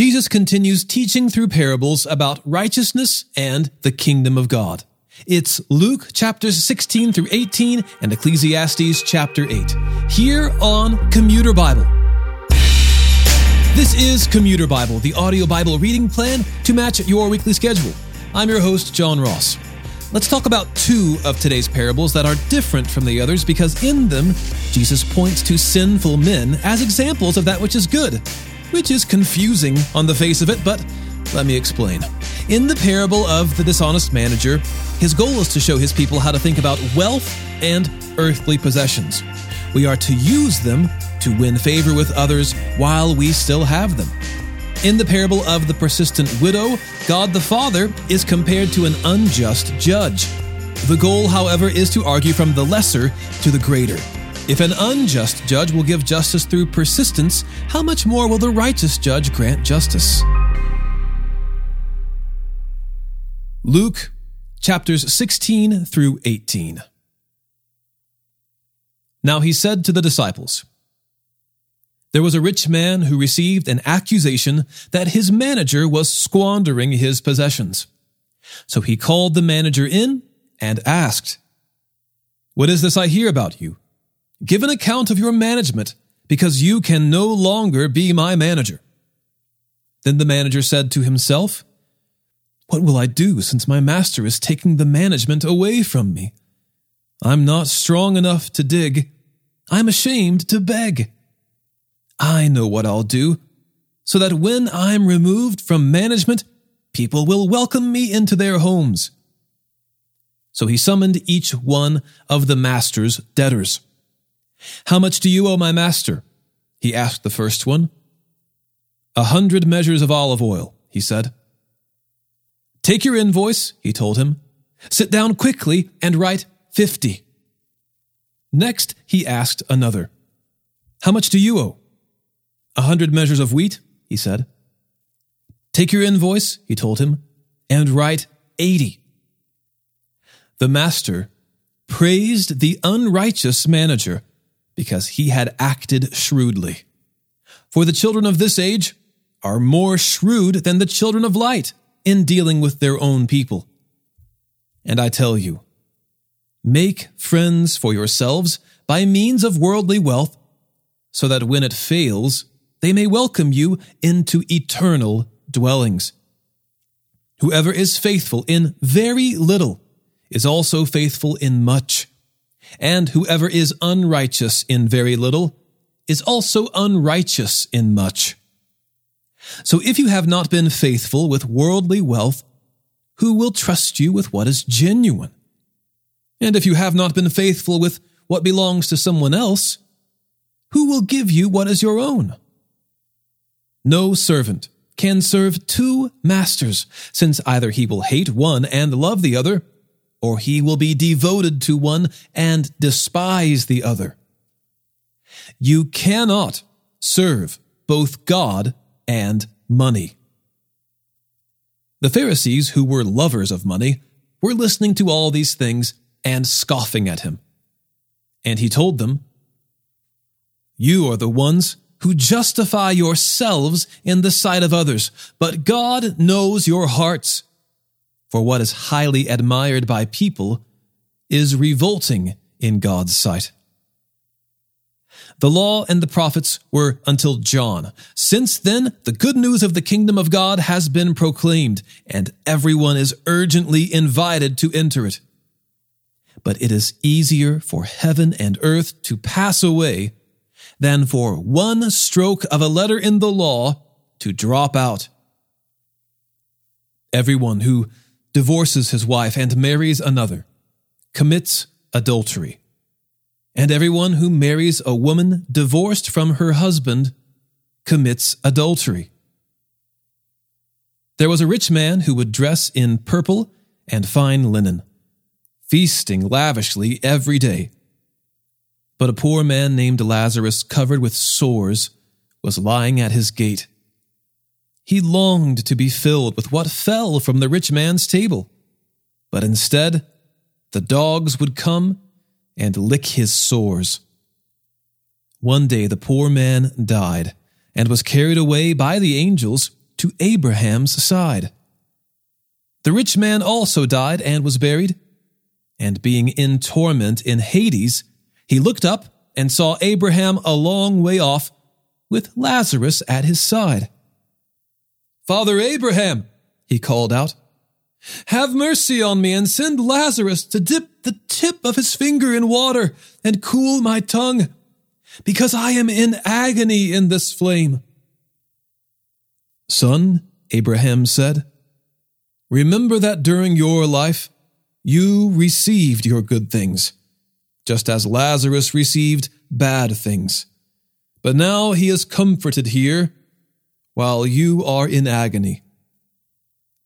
Jesus continues teaching through parables about righteousness and the kingdom of God. It's Luke chapters 16 through 18 and Ecclesiastes chapter 8. Here on Commuter Bible. This is Commuter Bible, the audio Bible reading plan to match your weekly schedule. I'm your host, John Ross. Let's talk about two of today's parables that are different from the others because in them, Jesus points to sinful men as examples of that which is good, which is confusing on the face of it, but let me explain. In the parable of the dishonest manager, his goal is to show his people how to think about wealth and earthly possessions. We are to use them to win favor with others while we still have them. In the parable of the persistent widow, God the Father is compared to an unjust judge. The goal, however, is to argue from the lesser to the greater. If an unjust judge will give justice through persistence, how much more will the righteous judge grant justice? Luke chapters 16 through 18. Now he said to the disciples, there was a rich man who received an accusation that his manager was squandering his possessions. So he called the manager in and asked, What is this I hear about you? Give an account of your management, because you can no longer be my manager. Then the manager said to himself, What will I do since my master is taking the management away from me? I'm not strong enough to dig. I'm ashamed to beg. I know what I'll do, so that when I'm removed from management, people will welcome me into their homes. So he summoned each one of the master's debtors. How much do you owe my master? He asked the first one. A hundred measures of olive oil, he said. Take your invoice, he told him. Sit down quickly and write fifty. Next, he asked another. How much do you owe? A hundred measures of wheat, he said. Take your invoice, he told him, and write eighty. The master praised the unrighteous manager because he had acted shrewdly. For the children of this age are more shrewd than the children of light in dealing with their own people. And I tell you, make friends for yourselves by means of worldly wealth, so that when it fails, they may welcome you into eternal dwellings. Whoever is faithful in very little is also faithful in much. And whoever is unrighteous in very little is also unrighteous in much. So if you have not been faithful with worldly wealth, who will trust you with what is genuine? And if you have not been faithful with what belongs to someone else, who will give you what is your own? No servant can serve two masters, since either he will hate one and love the other, or he will be devoted to one and despise the other. You cannot serve both God and money. The Pharisees, who were lovers of money, were listening to all these things and scoffing at him. And he told them, You are the ones who justify yourselves in the sight of others, but God knows your hearts. For what is highly admired by people is revolting in God's sight. The law and the prophets were until John. Since then, the good news of the kingdom of God has been proclaimed, and everyone is urgently invited to enter it. But it is easier for heaven and earth to pass away than for one stroke of a letter in the law to drop out. Everyone who divorces his wife and marries another commits adultery. And everyone who marries a woman divorced from her husband commits adultery. There was a rich man who would dress in purple and fine linen, feasting lavishly every day. But a poor man named Lazarus, covered with sores, was lying at his gate. He longed to be filled with what fell from the rich man's table, but instead, the dogs would come and lick his sores. One day the poor man died and was carried away by the angels to Abraham's side. The rich man also died and was buried. And being in torment in Hades, he looked up and saw Abraham a long way off with Lazarus at his side. Father Abraham, he called out, have mercy on me and send Lazarus to dip the tip of his finger in water and cool my tongue, because I am in agony in this flame. Son, Abraham said, remember that during your life you received your good things, just as Lazarus received bad things. But now he is comforted here, while you are in agony.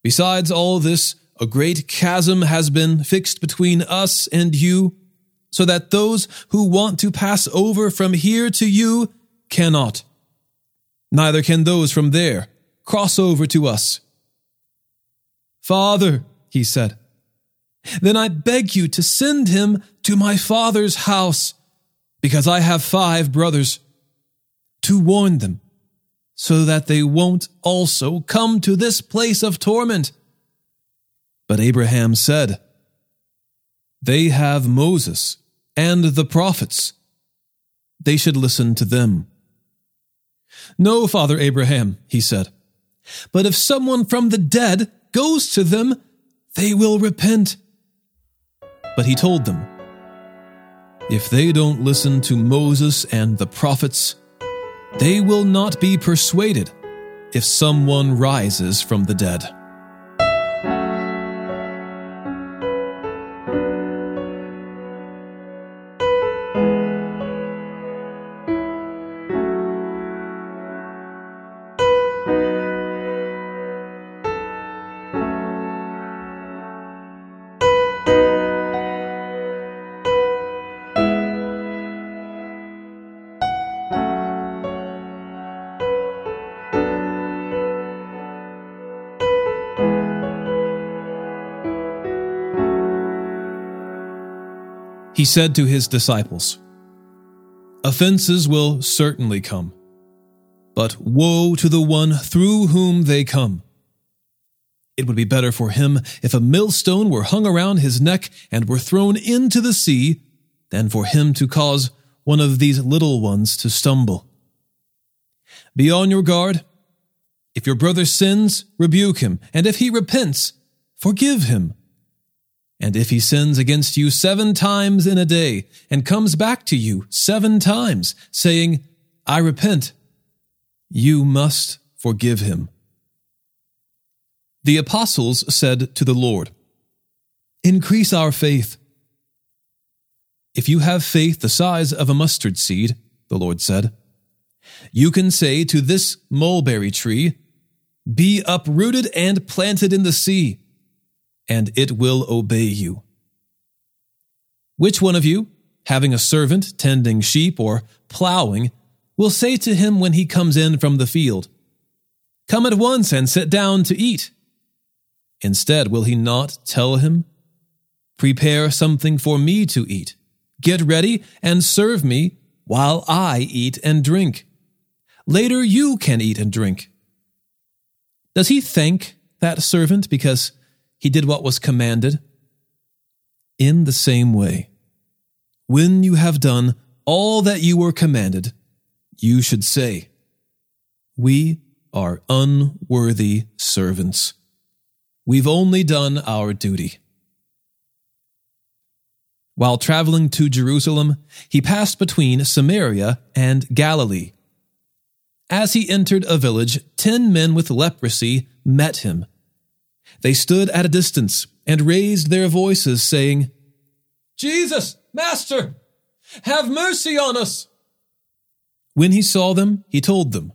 Besides all this, a great chasm has been fixed between us and you, so that those who want to pass over from here to you cannot. Neither can those from there cross over to us. Father, he said, then I beg you to send him to my father's house, because I have five brothers, to warn them so that they won't also come to this place of torment. But Abraham said, They have Moses and the prophets. They should listen to them. No, Father Abraham, he said, but if someone from the dead goes to them, they will repent. But he told them, If they don't listen to Moses and the prophets, they will not be persuaded if someone rises from the dead. He said to his disciples, Offenses will certainly come, but woe to the one through whom they come. It would be better for him if a millstone were hung around his neck and were thrown into the sea than for him to cause one of these little ones to stumble. Be on your guard. If your brother sins, rebuke him, and if he repents, forgive him. And if he sins against you seven times in a day and comes back to you seven times, saying, I repent, you must forgive him. The apostles said to the Lord, Increase our faith. If you have faith the size of a mustard seed, the Lord said, you can say to this mulberry tree, Be uprooted and planted in the sea and it will obey you. Which one of you, having a servant tending sheep or plowing, will say to him when he comes in from the field, Come at once and sit down to eat? Instead, will he not tell him, Prepare something for me to eat, get ready and serve me while I eat and drink. Later you can eat and drink. Does he thank that servant because he did what was commanded. In the same way, when you have done all that you were commanded, you should say, We are unworthy servants. We've only done our duty. While traveling to Jerusalem, he passed between Samaria and Galilee. As he entered a village, ten men with leprosy met him they stood at a distance and raised their voices, saying, Jesus, Master, have mercy on us. When he saw them, he told them,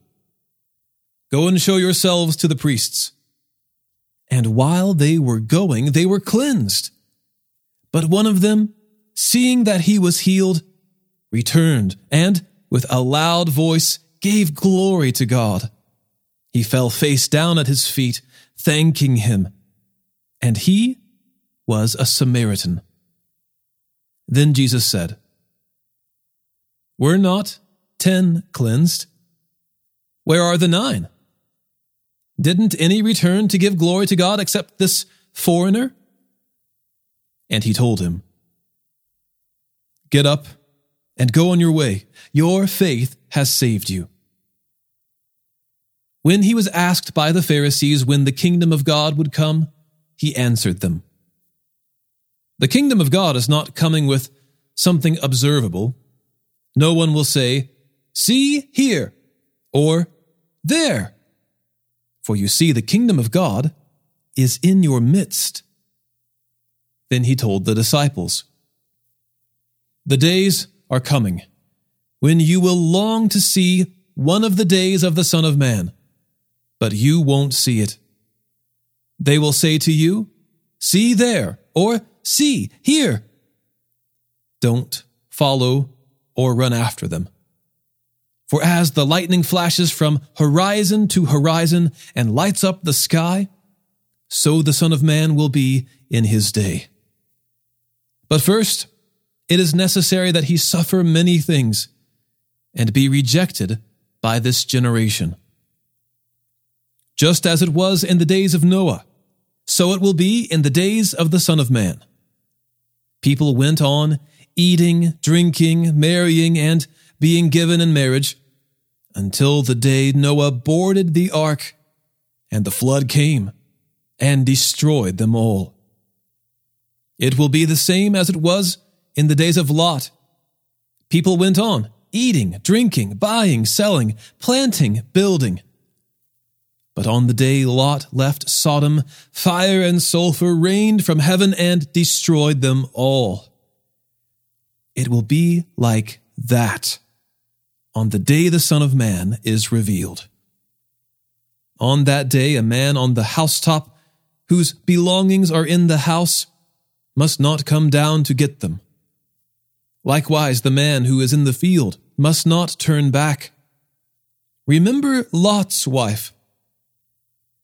Go and show yourselves to the priests. And while they were going, they were cleansed. But one of them, seeing that he was healed, returned and, with a loud voice, gave glory to God. He fell face down at his feet thanking him. And he was a Samaritan. Then Jesus said, Were not ten cleansed? Where are the nine? Didn't any return to give glory to God except this foreigner? And he told him, Get up and go on your way. Your faith has saved you. When he was asked by the Pharisees when the kingdom of God would come, he answered them. The kingdom of God is not coming with something observable. No one will say, See here, or there. For you see, the kingdom of God is in your midst. Then he told the disciples, The days are coming when you will long to see one of the days of the Son of Man, but you won't see it. They will say to you, See there, or See here. Don't follow or run after them. For as the lightning flashes from horizon to horizon and lights up the sky, so the Son of Man will be in his day. But first, it is necessary that he suffer many things and be rejected by this generation. Just as it was in the days of Noah, so it will be in the days of the Son of Man. People went on eating, drinking, marrying, and being given in marriage until the day Noah boarded the ark and the flood came and destroyed them all. It will be the same as it was in the days of Lot. People went on eating, drinking, buying, selling, planting, building. But on the day Lot left Sodom, fire and sulfur rained from heaven and destroyed them all. It will be like that on the day the Son of Man is revealed. On that day, a man on the housetop whose belongings are in the house must not come down to get them. Likewise, the man who is in the field must not turn back. Remember Lot's wife.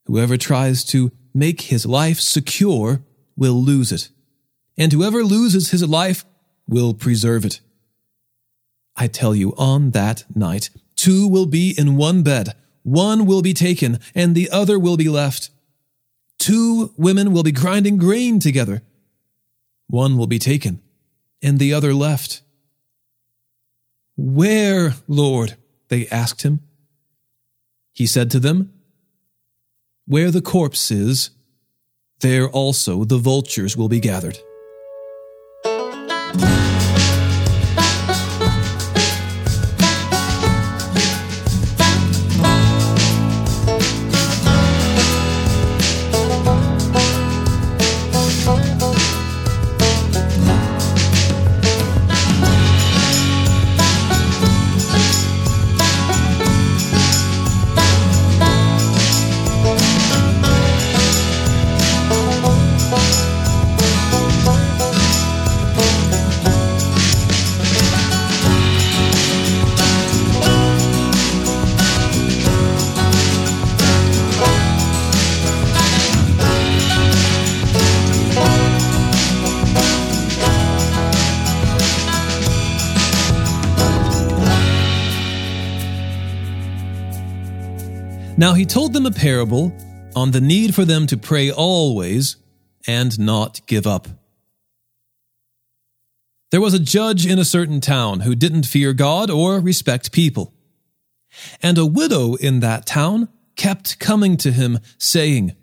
Whoever tries to make his life secure will lose it, and whoever loses his life will preserve it. I tell you, on that night, two will be in one bed, one will be taken, and the other will be left. Two women will be grinding grain together. One will be taken, and the other left. Where, Lord? They asked him. He said to them, where the corpse is, there also the vultures will be gathered. Now he told them a parable on the need for them to pray always and not give up. There was a judge in a certain town who didn't fear God or respect people. And a widow in that town kept coming to him, saying,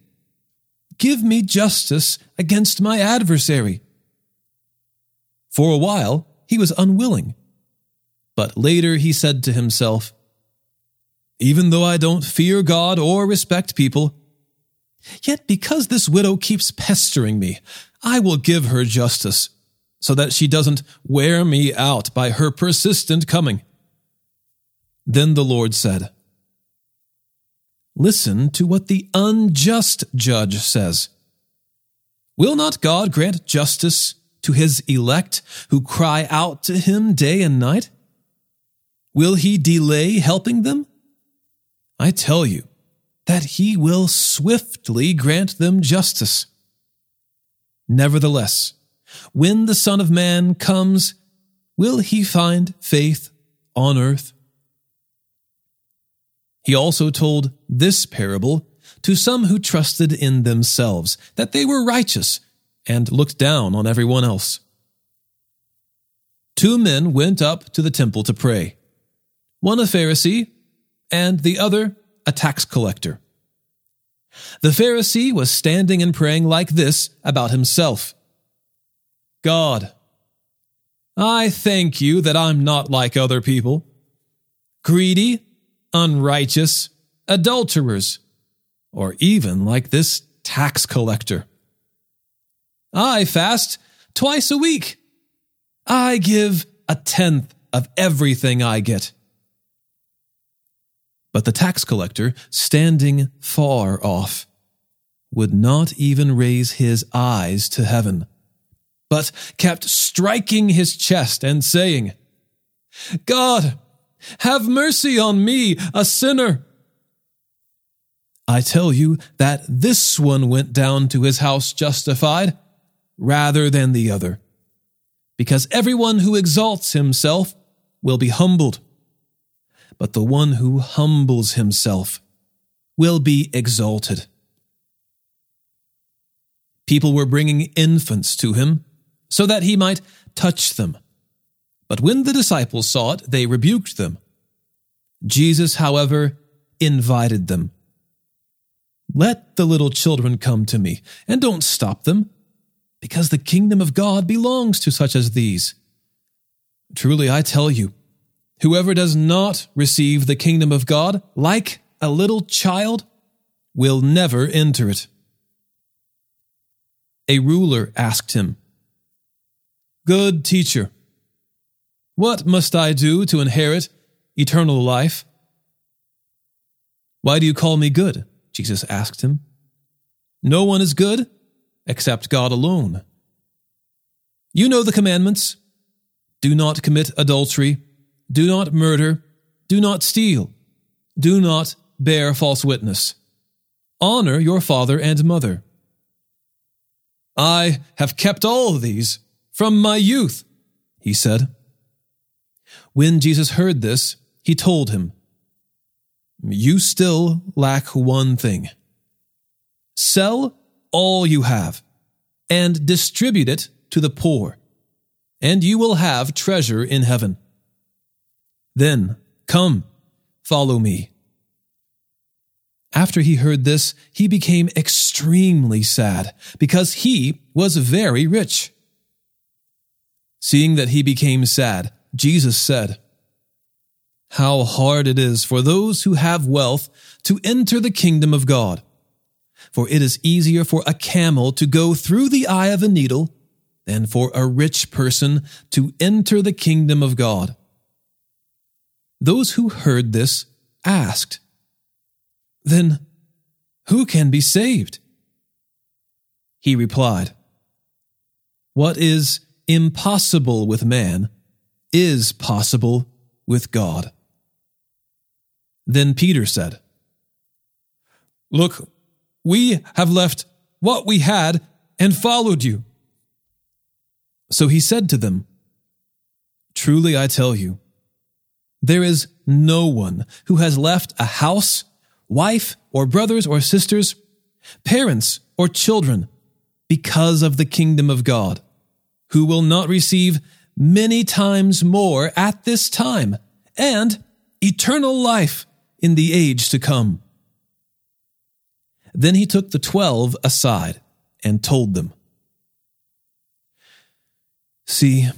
Give me justice against my adversary. For a while he was unwilling, but later he said to himself, even though I don't fear God or respect people. Yet because this widow keeps pestering me, I will give her justice, so that she doesn't wear me out by her persistent coming. Then the Lord said, Listen to what the unjust judge says. Will not God grant justice to his elect who cry out to him day and night? Will he delay helping them? I tell you that he will swiftly grant them justice. Nevertheless, when the Son of Man comes, will he find faith on earth? He also told this parable to some who trusted in themselves that they were righteous and looked down on everyone else. Two men went up to the temple to pray, one a Pharisee and the other a tax collector. The Pharisee was standing and praying like this about himself God, I thank you that I'm not like other people greedy, unrighteous, adulterers, or even like this tax collector. I fast twice a week. I give a tenth of everything I get. But the tax collector, standing far off, would not even raise his eyes to heaven, but kept striking his chest and saying, God, have mercy on me, a sinner. I tell you that this one went down to his house justified rather than the other. Because everyone who exalts himself will be humbled, but the one who humbles himself will be exalted. People were bringing infants to him so that he might touch them. But when the disciples saw it, they rebuked them. Jesus, however, invited them. Let the little children come to me, and don't stop them, because the kingdom of God belongs to such as these. Truly, I tell you, whoever does not receive the kingdom of God like a little child will never enter it. A ruler asked him, Good teacher, what must I do to inherit eternal life? Why do you call me good? Jesus asked him. No one is good except God alone. You know the commandments do not commit adultery, do not murder, do not steal, do not bear false witness, honor your father and mother. I have kept all these from my youth, he said. When Jesus heard this, he told him, You still lack one thing. Sell all you have and distribute it to the poor, and you will have treasure in heaven. Then come, follow me. After he heard this, he became extremely sad because he was very rich. Seeing that he became sad, Jesus said, How hard it is for those who have wealth to enter the kingdom of God. For it is easier for a camel to go through the eye of a needle than for a rich person to enter the kingdom of God. Those who heard this asked, Then who can be saved? He replied, What is impossible with man is possible with God. Then Peter said, Look, we have left what we had and followed you. So he said to them, Truly I tell you, there is no one who has left a house, wife, or brothers or sisters, parents or children, because of the kingdom of God, who will not receive many times more at this time, and eternal life in the age to come. Then he took the twelve aside and told them, See,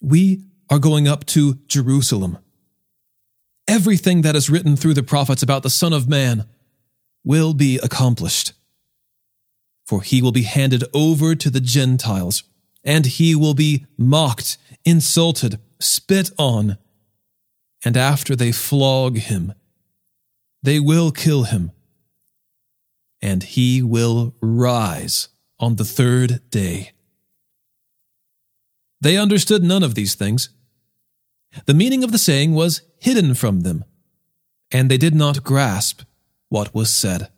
we are going up to Jerusalem. Everything that is written through the prophets about the Son of Man will be accomplished. For he will be handed over to the Gentiles and he will be mocked, insulted, spit on. And after they flog him, they will kill him, and he will rise on the third day. They understood none of these things. The meaning of the saying was hidden from them, and they did not grasp what was said.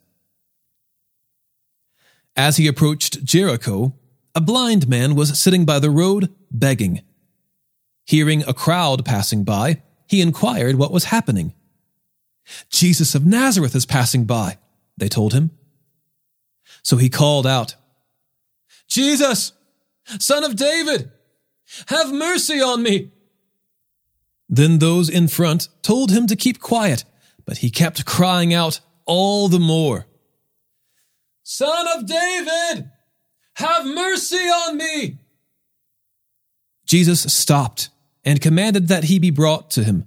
As he approached Jericho, a blind man was sitting by the road begging. Hearing a crowd passing by, he inquired what was happening. Jesus of Nazareth is passing by, they told him. So he called out, Jesus, son of David, have mercy on me. Then those in front told him to keep quiet, but he kept crying out all the more, Son of David, have mercy on me. Jesus stopped and commanded that he be brought to him.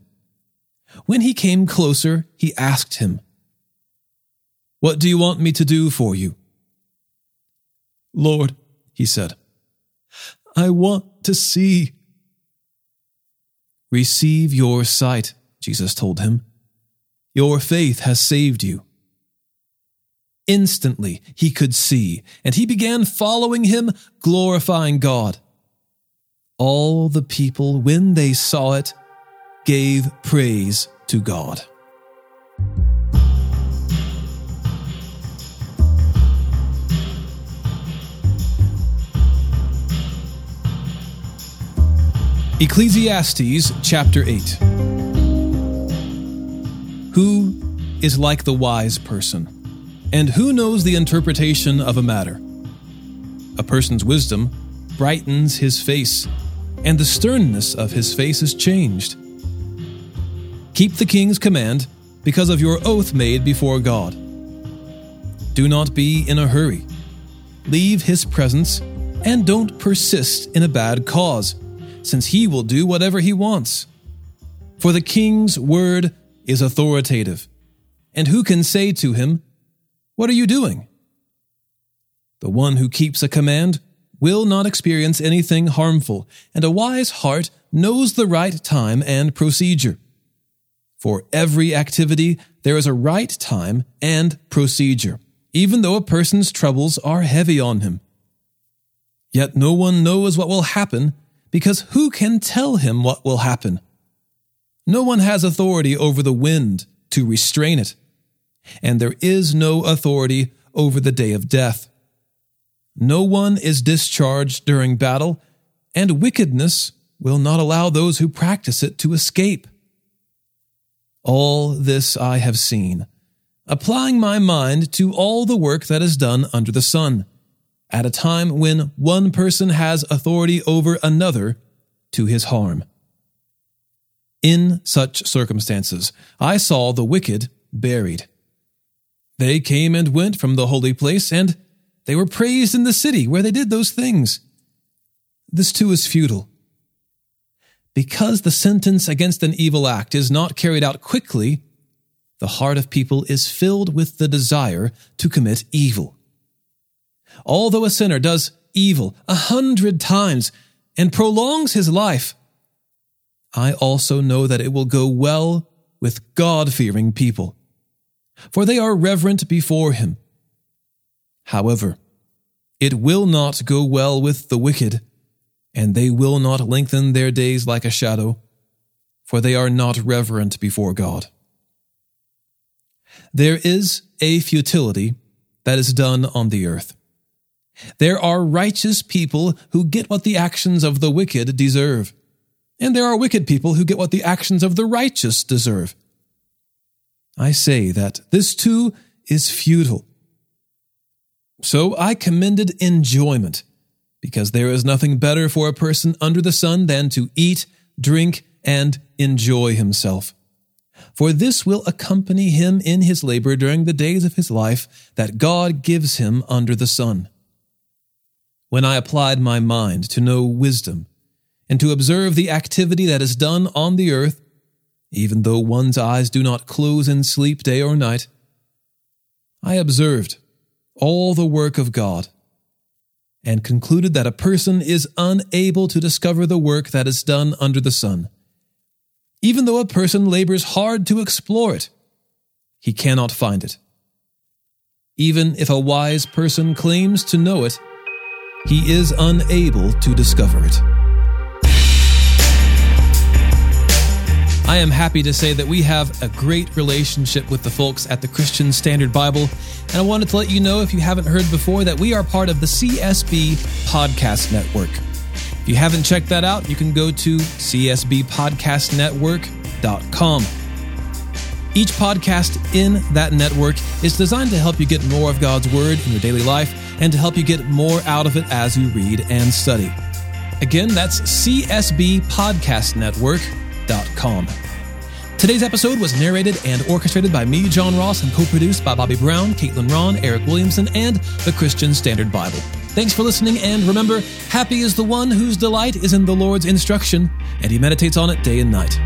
When he came closer, he asked him, What do you want me to do for you? Lord, he said, I want to see. Receive your sight, Jesus told him. Your faith has saved you. Instantly he could see, and he began following him, glorifying God. All the people, when they saw it, gave praise to God. Ecclesiastes chapter 8 Who is like the wise person? And who knows the interpretation of a matter? A person's wisdom brightens his face, and the sternness of his face is changed. Keep the king's command because of your oath made before God. Do not be in a hurry. Leave his presence and don't persist in a bad cause since he will do whatever he wants. For the king's word is authoritative, and who can say to him, What are you doing? The one who keeps a command will not experience anything harmful, and a wise heart knows the right time and procedure. For every activity, there is a right time and procedure, even though a person's troubles are heavy on him. Yet no one knows what will happen because who can tell him what will happen? No one has authority over the wind to restrain it, and there is no authority over the day of death. No one is discharged during battle, and wickedness will not allow those who practice it to escape. All this I have seen, applying my mind to all the work that is done under the sun at a time when one person has authority over another to his harm. In such circumstances, I saw the wicked buried. They came and went from the holy place, and they were praised in the city where they did those things. This too is futile. Because the sentence against an evil act is not carried out quickly, the heart of people is filled with the desire to commit evil. Although a sinner does evil a hundred times and prolongs his life, I also know that it will go well with God fearing people, for they are reverent before him. However, it will not go well with the wicked, and they will not lengthen their days like a shadow, for they are not reverent before God. There is a futility that is done on the earth. There are righteous people who get what the actions of the wicked deserve. And there are wicked people who get what the actions of the righteous deserve. I say that this too is futile. So I commended enjoyment, because there is nothing better for a person under the sun than to eat, drink, and enjoy himself. For this will accompany him in his labor during the days of his life that God gives him under the sun when I applied my mind to know wisdom and to observe the activity that is done on the earth, even though one's eyes do not close in sleep day or night, I observed all the work of God and concluded that a person is unable to discover the work that is done under the sun. Even though a person labors hard to explore it, he cannot find it. Even if a wise person claims to know it, he is unable to discover it. I am happy to say that we have a great relationship with the folks at the Christian Standard Bible, and I wanted to let you know if you haven't heard before that we are part of the CSB Podcast Network. If you haven't checked that out, you can go to csbpodcastnetwork.com. Each podcast in that network is designed to help you get more of God's Word in your daily life and to help you get more out of it as you read and study. Again, that's csbpodcastnetwork.com. Today's episode was narrated and orchestrated by me, John Ross, and co produced by Bobby Brown, Caitlin Ron, Eric Williamson, and the Christian Standard Bible. Thanks for listening, and remember, happy is the one whose delight is in the Lord's instruction, and he meditates on it day and night.